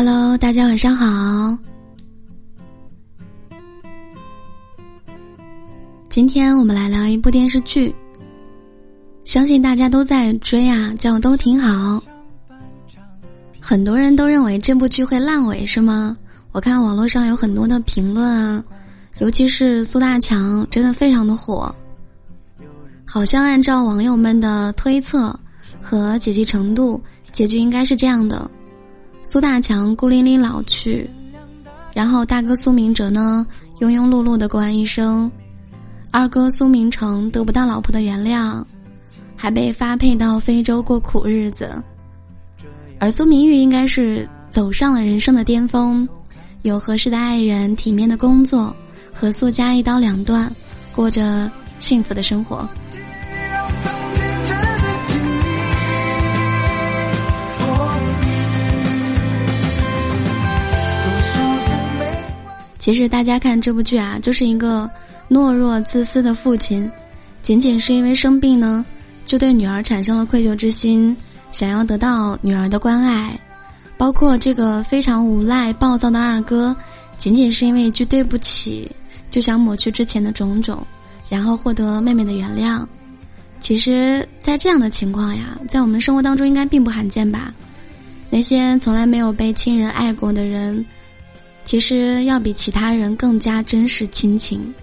Hello，大家晚上好。今天我们来聊一部电视剧，相信大家都在追啊，叫都挺好。很多人都认为这部剧会烂尾，是吗？我看网络上有很多的评论啊，尤其是苏大强，真的非常的火。好像按照网友们的推测和解析程度，结局应该是这样的。苏大强孤零零老去，然后大哥苏明哲呢庸庸碌碌的过完一生，二哥苏明成得不到老婆的原谅，还被发配到非洲过苦日子，而苏明玉应该是走上了人生的巅峰，有合适的爱人、体面的工作，和苏家一刀两断，过着幸福的生活。其实大家看这部剧啊，就是一个懦弱自私的父亲，仅仅是因为生病呢，就对女儿产生了愧疚之心，想要得到女儿的关爱。包括这个非常无赖暴躁的二哥，仅仅是因为一句对不起，就想抹去之前的种种，然后获得妹妹的原谅。其实，在这样的情况呀，在我们生活当中应该并不罕见吧？那些从来没有被亲人爱过的人。其实要比其他人更加珍视亲情。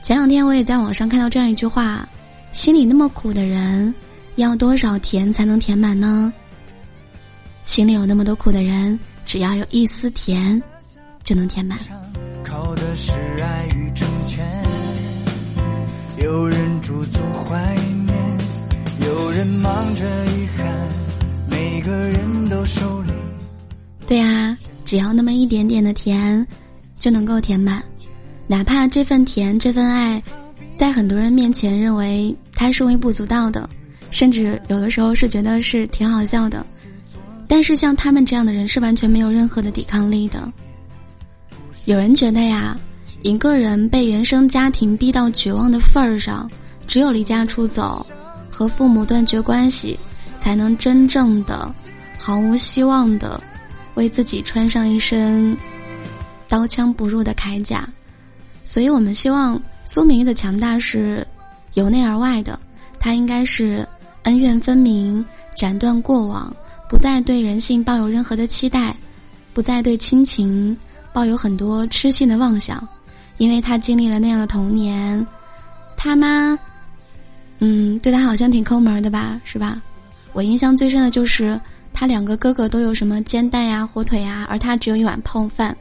前两天我也在网上看到这样一句话：心里那么苦的人，要多少甜才能填满呢？心里有那么多苦的人，只要有一丝甜，就能填满。靠的是爱与成全，有人驻足怀念，有人忙着遗憾，每个人都。只要那么一点点的甜，就能够填满，哪怕这份甜、这份爱，在很多人面前认为它是微不足道的，甚至有的时候是觉得是挺好笑的，但是像他们这样的人是完全没有任何的抵抗力的。有人觉得呀，一个人被原生家庭逼到绝望的份儿上，只有离家出走，和父母断绝关系，才能真正的毫无希望的。为自己穿上一身刀枪不入的铠甲，所以我们希望苏明玉的强大是由内而外的。他应该是恩怨分明，斩断过往，不再对人性抱有任何的期待，不再对亲情抱有很多痴心的妄想，因为他经历了那样的童年。他妈，嗯，对他好像挺抠门的吧，是吧？我印象最深的就是。他两个哥哥都有什么煎蛋呀、火腿呀，而他只有一碗泡饭。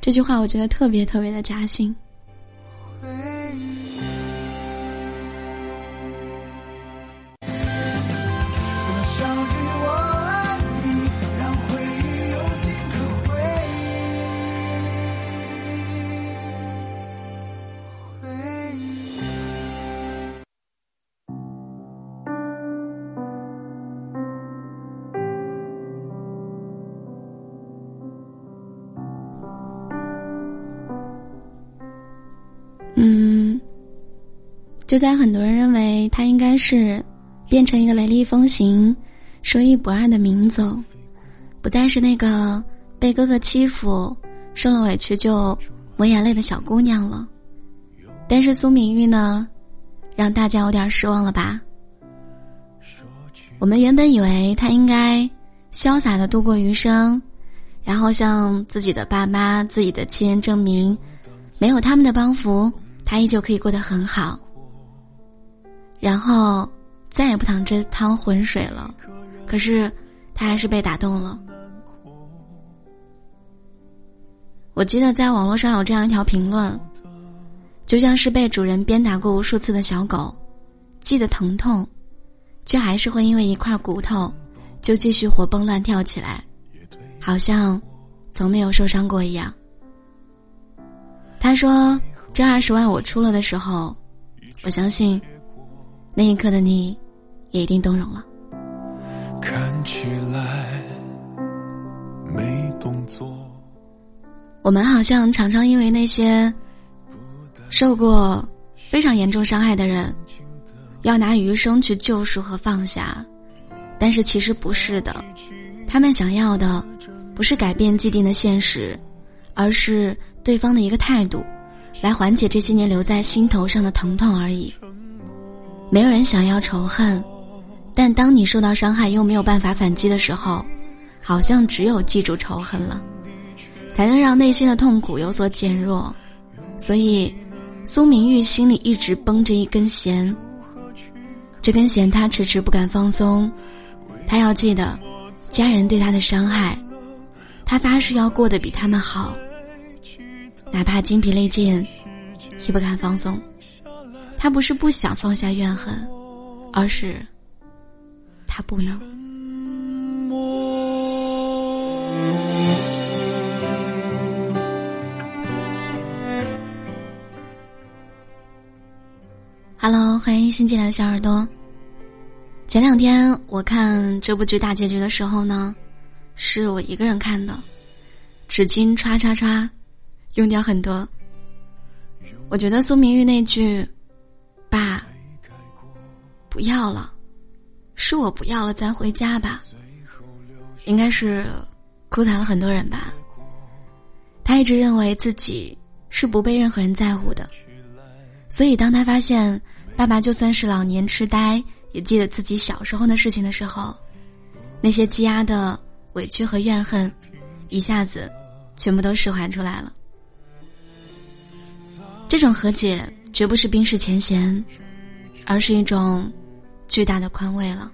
这句话我觉得特别特别的扎心。就在很多人认为他应该是变成一个雷厉风行、说一不二的明总，不再是那个被哥哥欺负、受了委屈就抹眼泪的小姑娘了。但是苏明玉呢，让大家有点失望了吧？我们原本以为他应该潇洒的度过余生，然后向自己的爸妈、自己的亲人证明，没有他们的帮扶，他依旧可以过得很好。然后再也不淌这趟浑水了，可是他还是被打动了。我记得在网络上有这样一条评论，就像是被主人鞭打过无数次的小狗，记得疼痛，却还是会因为一块骨头就继续活蹦乱跳起来，好像从没有受伤过一样。他说：“这二十万我出了的时候，我相信。”那一刻的你，也一定动容了。看起来没动作。我们好像常常因为那些受过非常严重伤害的人，要拿余生去救赎和放下，但是其实不是的。他们想要的，不是改变既定的现实，而是对方的一个态度，来缓解这些年留在心头上的疼痛而已。没有人想要仇恨，但当你受到伤害又没有办法反击的时候，好像只有记住仇恨了，才能让内心的痛苦有所减弱。所以，苏明玉心里一直绷着一根弦，这根弦他迟迟不敢放松。他要记得，家人对他的伤害，他发誓要过得比他们好，哪怕精疲力尽，也不敢放松。他不是不想放下怨恨，而是他不能。Hello，欢迎新进来的小耳朵。前两天我看这部剧大结局的时候呢，是我一个人看的，纸巾唰唰唰，用掉很多。我觉得苏明玉那句。不要了，是我不要了，咱回家吧。应该是哭惨了很多人吧。他一直认为自己是不被任何人在乎的，所以当他发现爸爸就算是老年痴呆，也记得自己小时候的事情的时候，那些积压的委屈和怨恨，一下子全部都释怀出来了。这种和解。绝不是冰释前嫌，而是一种巨大的宽慰了。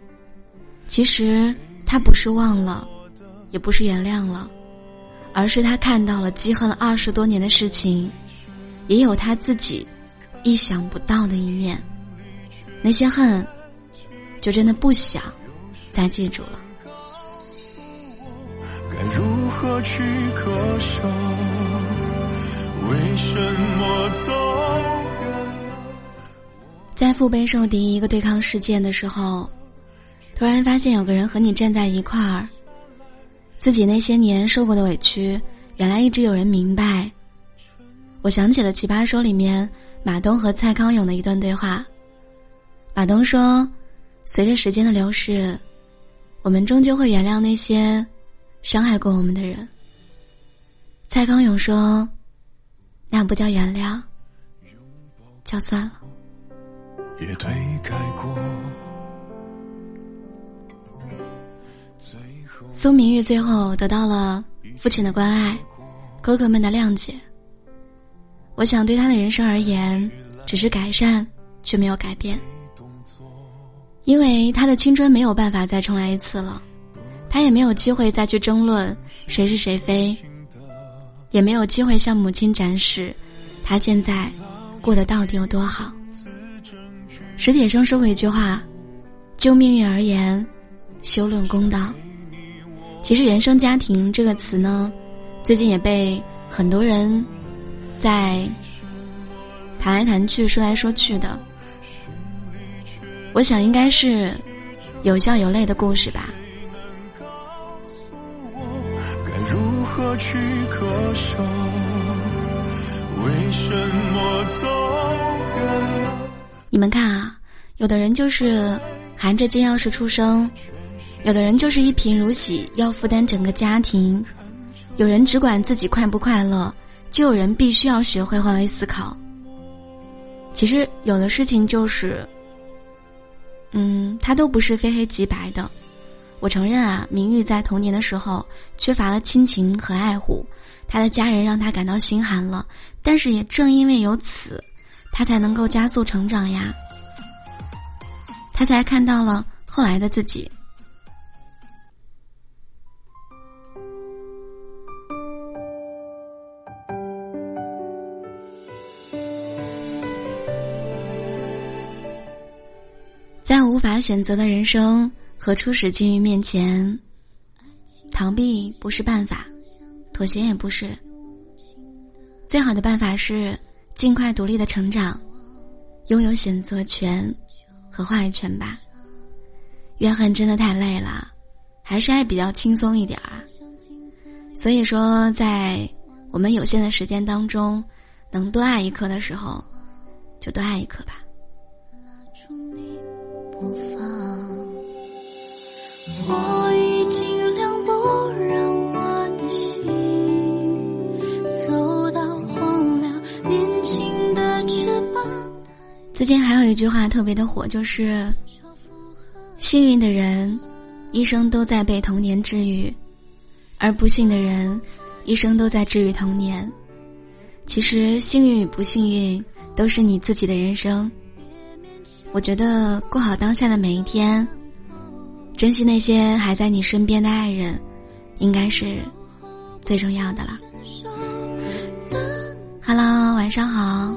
其实他不是忘了，也不是原谅了，而是他看到了积恨了二十多年的事情，也有他自己意想不到的一面。那些恨，就真的不想再记住了。该如何去割舍？为什么走？在腹背受敌一个对抗事件的时候，突然发现有个人和你站在一块儿，自己那些年受过的委屈，原来一直有人明白。我想起了《奇葩说》里面马东和蔡康永的一段对话。马东说：“随着时间的流逝，我们终究会原谅那些伤害过我们的人。”蔡康永说：“那不叫原谅，叫算了。”也推开过。苏明玉最后得到了父亲的关爱，哥哥们的谅解。我想对他的人生而言，只是改善，却没有改变。因为他的青春没有办法再重来一次了，他也没有机会再去争论谁是谁非，也没有机会向母亲展示他现在过得到底有多好。史铁生说过一句话：“就命运而言，休论公道。”其实“原生家庭”这个词呢，最近也被很多人在谈来谈去、说来说去的。我想应该是有笑有泪的故事吧。为什么走远了？你们看啊，有的人就是含着金钥匙出生，有的人就是一贫如洗，要负担整个家庭，有人只管自己快不快乐，就有人必须要学会换位思考。其实有的事情就是，嗯，他都不是非黑即白的。我承认啊，明玉在童年的时候缺乏了亲情和爱护，他的家人让他感到心寒了。但是也正因为有此。他才能够加速成长呀，他才看到了后来的自己。在无法选择的人生和初始境遇面前，逃避不是办法，妥协也不是。最好的办法是。尽快独立的成长，拥有选择权和话语权吧。怨恨真的太累了，还是爱比较轻松一点儿。所以说，在我们有限的时间当中，能多爱一刻的时候，就多爱一刻吧。最近还有一句话特别的火，就是幸运的人一生都在被童年治愈，而不幸的人一生都在治愈童年。其实幸运与不幸运都是你自己的人生。我觉得过好当下的每一天，珍惜那些还在你身边的爱人，应该是最重要的了。Hello，晚上好，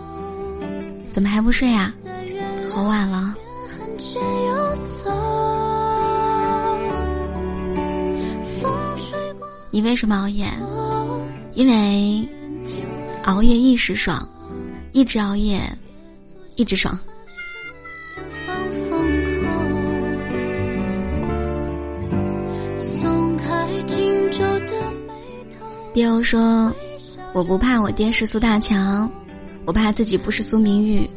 怎么还不睡呀？好晚了。你为什么熬夜？因为熬夜一时爽，一直熬夜，一直爽。比如说，我不怕我爹是苏大强，我怕自己不是苏明玉，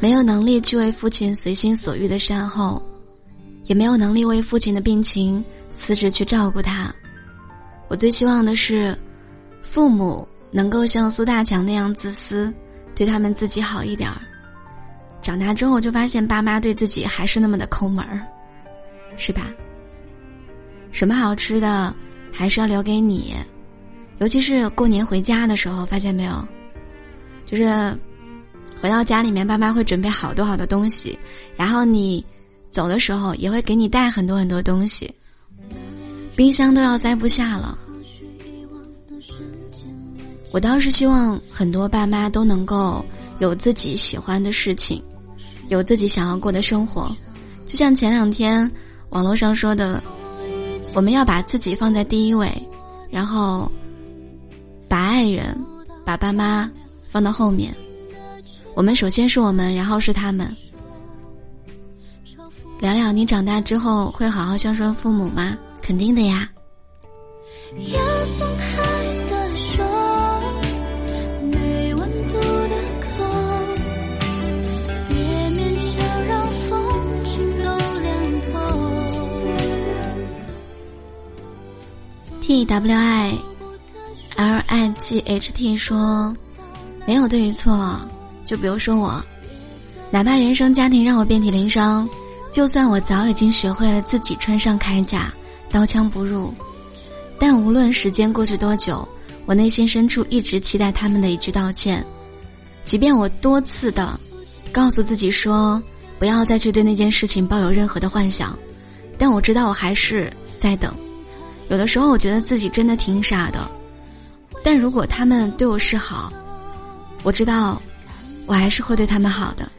没有能力去为父亲随心所欲的善后，也没有能力为父亲的病情辞职去照顾他。我最希望的是，父母能够像苏大强那样自私，对他们自己好一点儿。长大之后就发现爸妈对自己还是那么的抠门儿，是吧？什么好吃的还是要留给你。尤其是过年回家的时候，发现没有，就是回到家里面，爸妈会准备好多好多东西，然后你走的时候也会给你带很多很多东西，冰箱都要塞不下了。我倒是希望很多爸妈都能够有自己喜欢的事情，有自己想要过的生活，就像前两天网络上说的，我们要把自己放在第一位，然后。把爱人、把爸妈放到后面，我们首先是我们，然后是他们。聊聊你长大之后会好好孝顺父母吗？肯定的呀。T W I。L I G H T 说：“没有对与错，就比如说我，哪怕原生家庭让我遍体鳞伤，就算我早已经学会了自己穿上铠甲，刀枪不入，但无论时间过去多久，我内心深处一直期待他们的一句道歉。即便我多次的告诉自己说不要再去对那件事情抱有任何的幻想，但我知道我还是在等。有的时候，我觉得自己真的挺傻的。”但如果他们对我示好，我知道，我还是会对他们好的。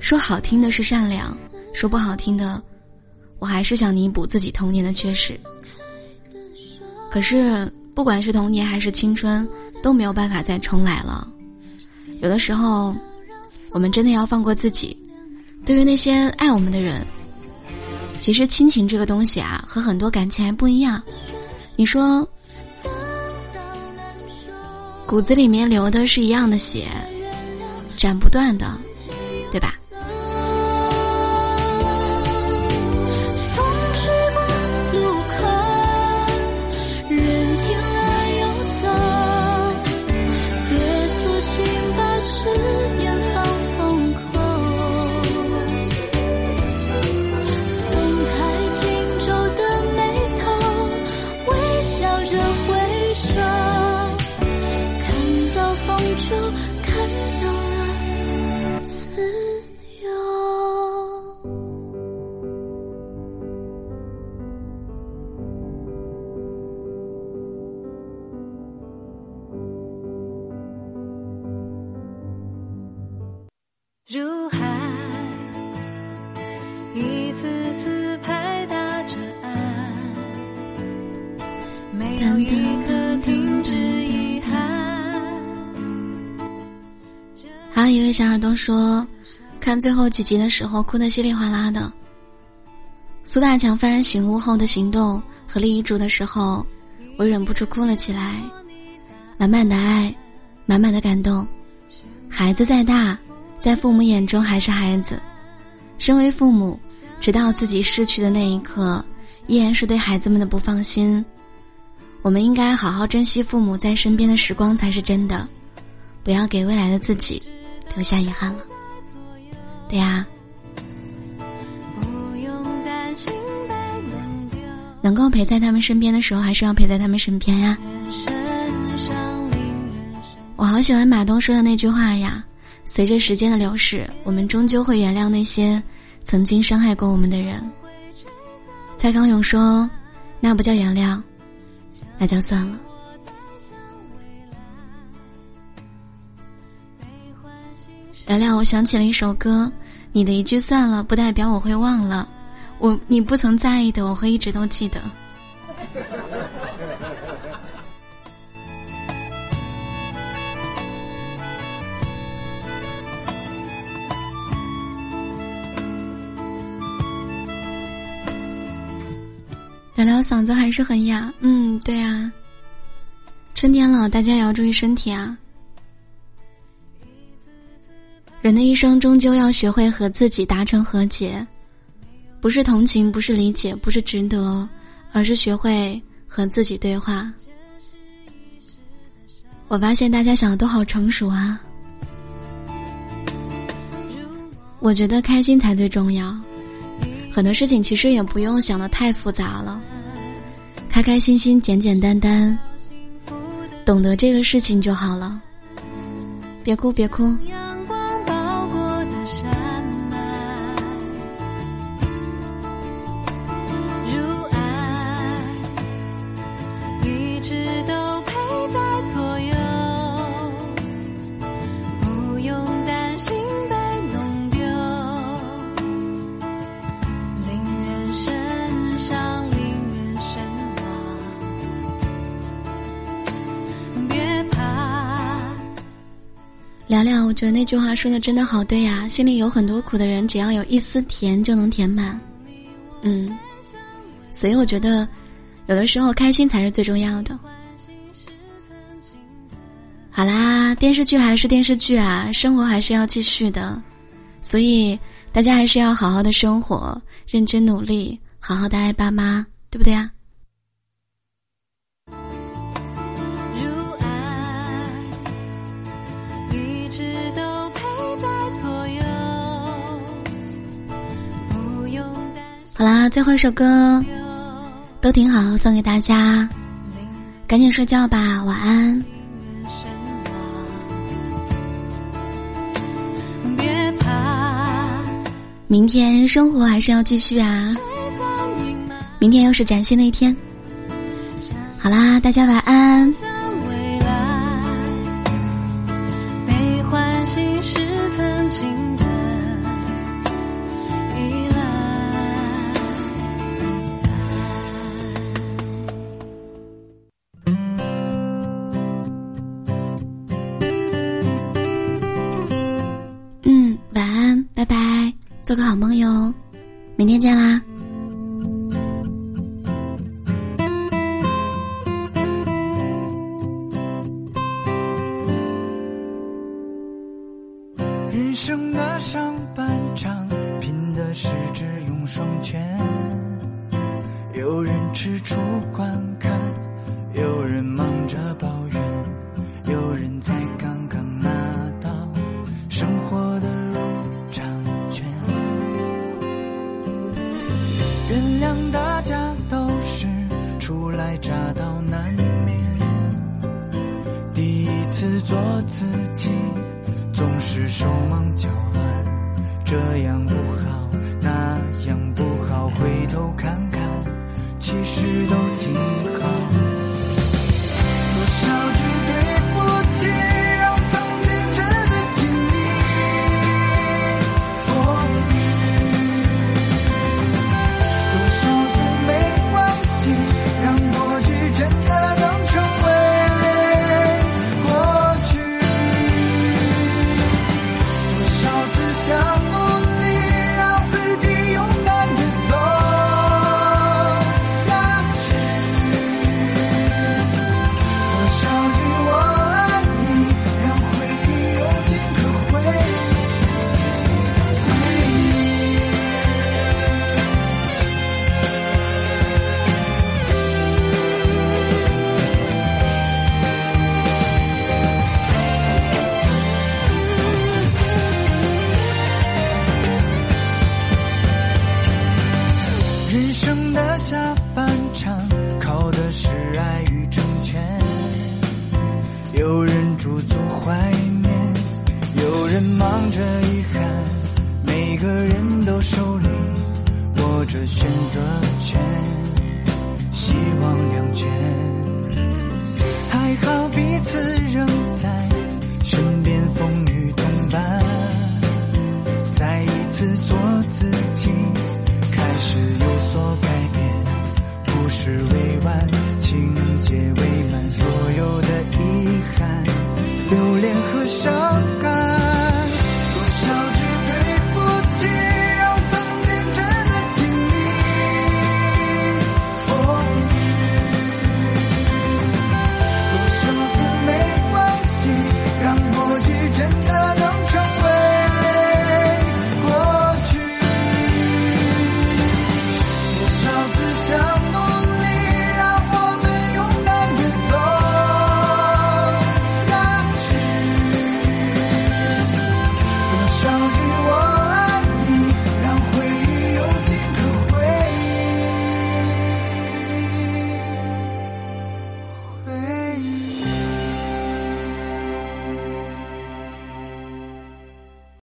说好听的是善良，说不好听的，我还是想弥补自己童年的缺失。可是，不管是童年还是青春，都没有办法再重来了。有的时候，我们真的要放过自己。对于那些爱我们的人，其实亲情这个东西啊，和很多感情还不一样。你说。骨子里面流的是一样的血，斩不断的，小耳朵说，看最后几集的时候哭得稀里哗啦的。苏大强幡然醒悟后的行动和立遗嘱的时候，我忍不住哭了起来，满满的爱，满满的感动。孩子再大。在父母眼中还是孩子，身为父母，直到自己失去的那一刻，依然是对孩子们的不放心。我们应该好好珍惜父母在身边的时光才是真的，不要给未来的自己留下遗憾了。对呀。能够陪在他们身边的时候，还是要陪在他们身边呀。我好喜欢马东说的那句话呀：“随着时间的流逝，我们终究会原谅那些曾经伤害过我们的人。”蔡康永说：“那不叫原谅，那叫算了。”聊聊，我想起了一首歌，你的一句“算了”，不代表我会忘了。我你不曾在意的，我会一直都记得。聊聊嗓子还是很哑，嗯，对啊。春天了，大家也要注意身体啊。人的一生终究要学会和自己达成和解。不是同情，不是理解，不是值得，而是学会和自己对话。我发现大家想的都好成熟啊。我觉得开心才最重要，很多事情其实也不用想的太复杂了，开开心心、简简单单，懂得这个事情就好了。别哭，别哭。觉得那句话说的真的好对呀，心里有很多苦的人，只要有一丝甜就能填满。嗯，所以我觉得，有的时候开心才是最重要的。好啦，电视剧还是电视剧啊，生活还是要继续的，所以大家还是要好好的生活，认真努力，好好的爱爸妈，对不对呀？好啦，最后一首歌都挺好，送给大家，赶紧睡觉吧，晚安。别怕，明天生活还是要继续啊，明天又是崭新的一天。好啦，大家晚安。做个好梦哟，明天见啦！原谅大家都是初来乍到难免，第一次做自己总是手忙脚乱，这样不合。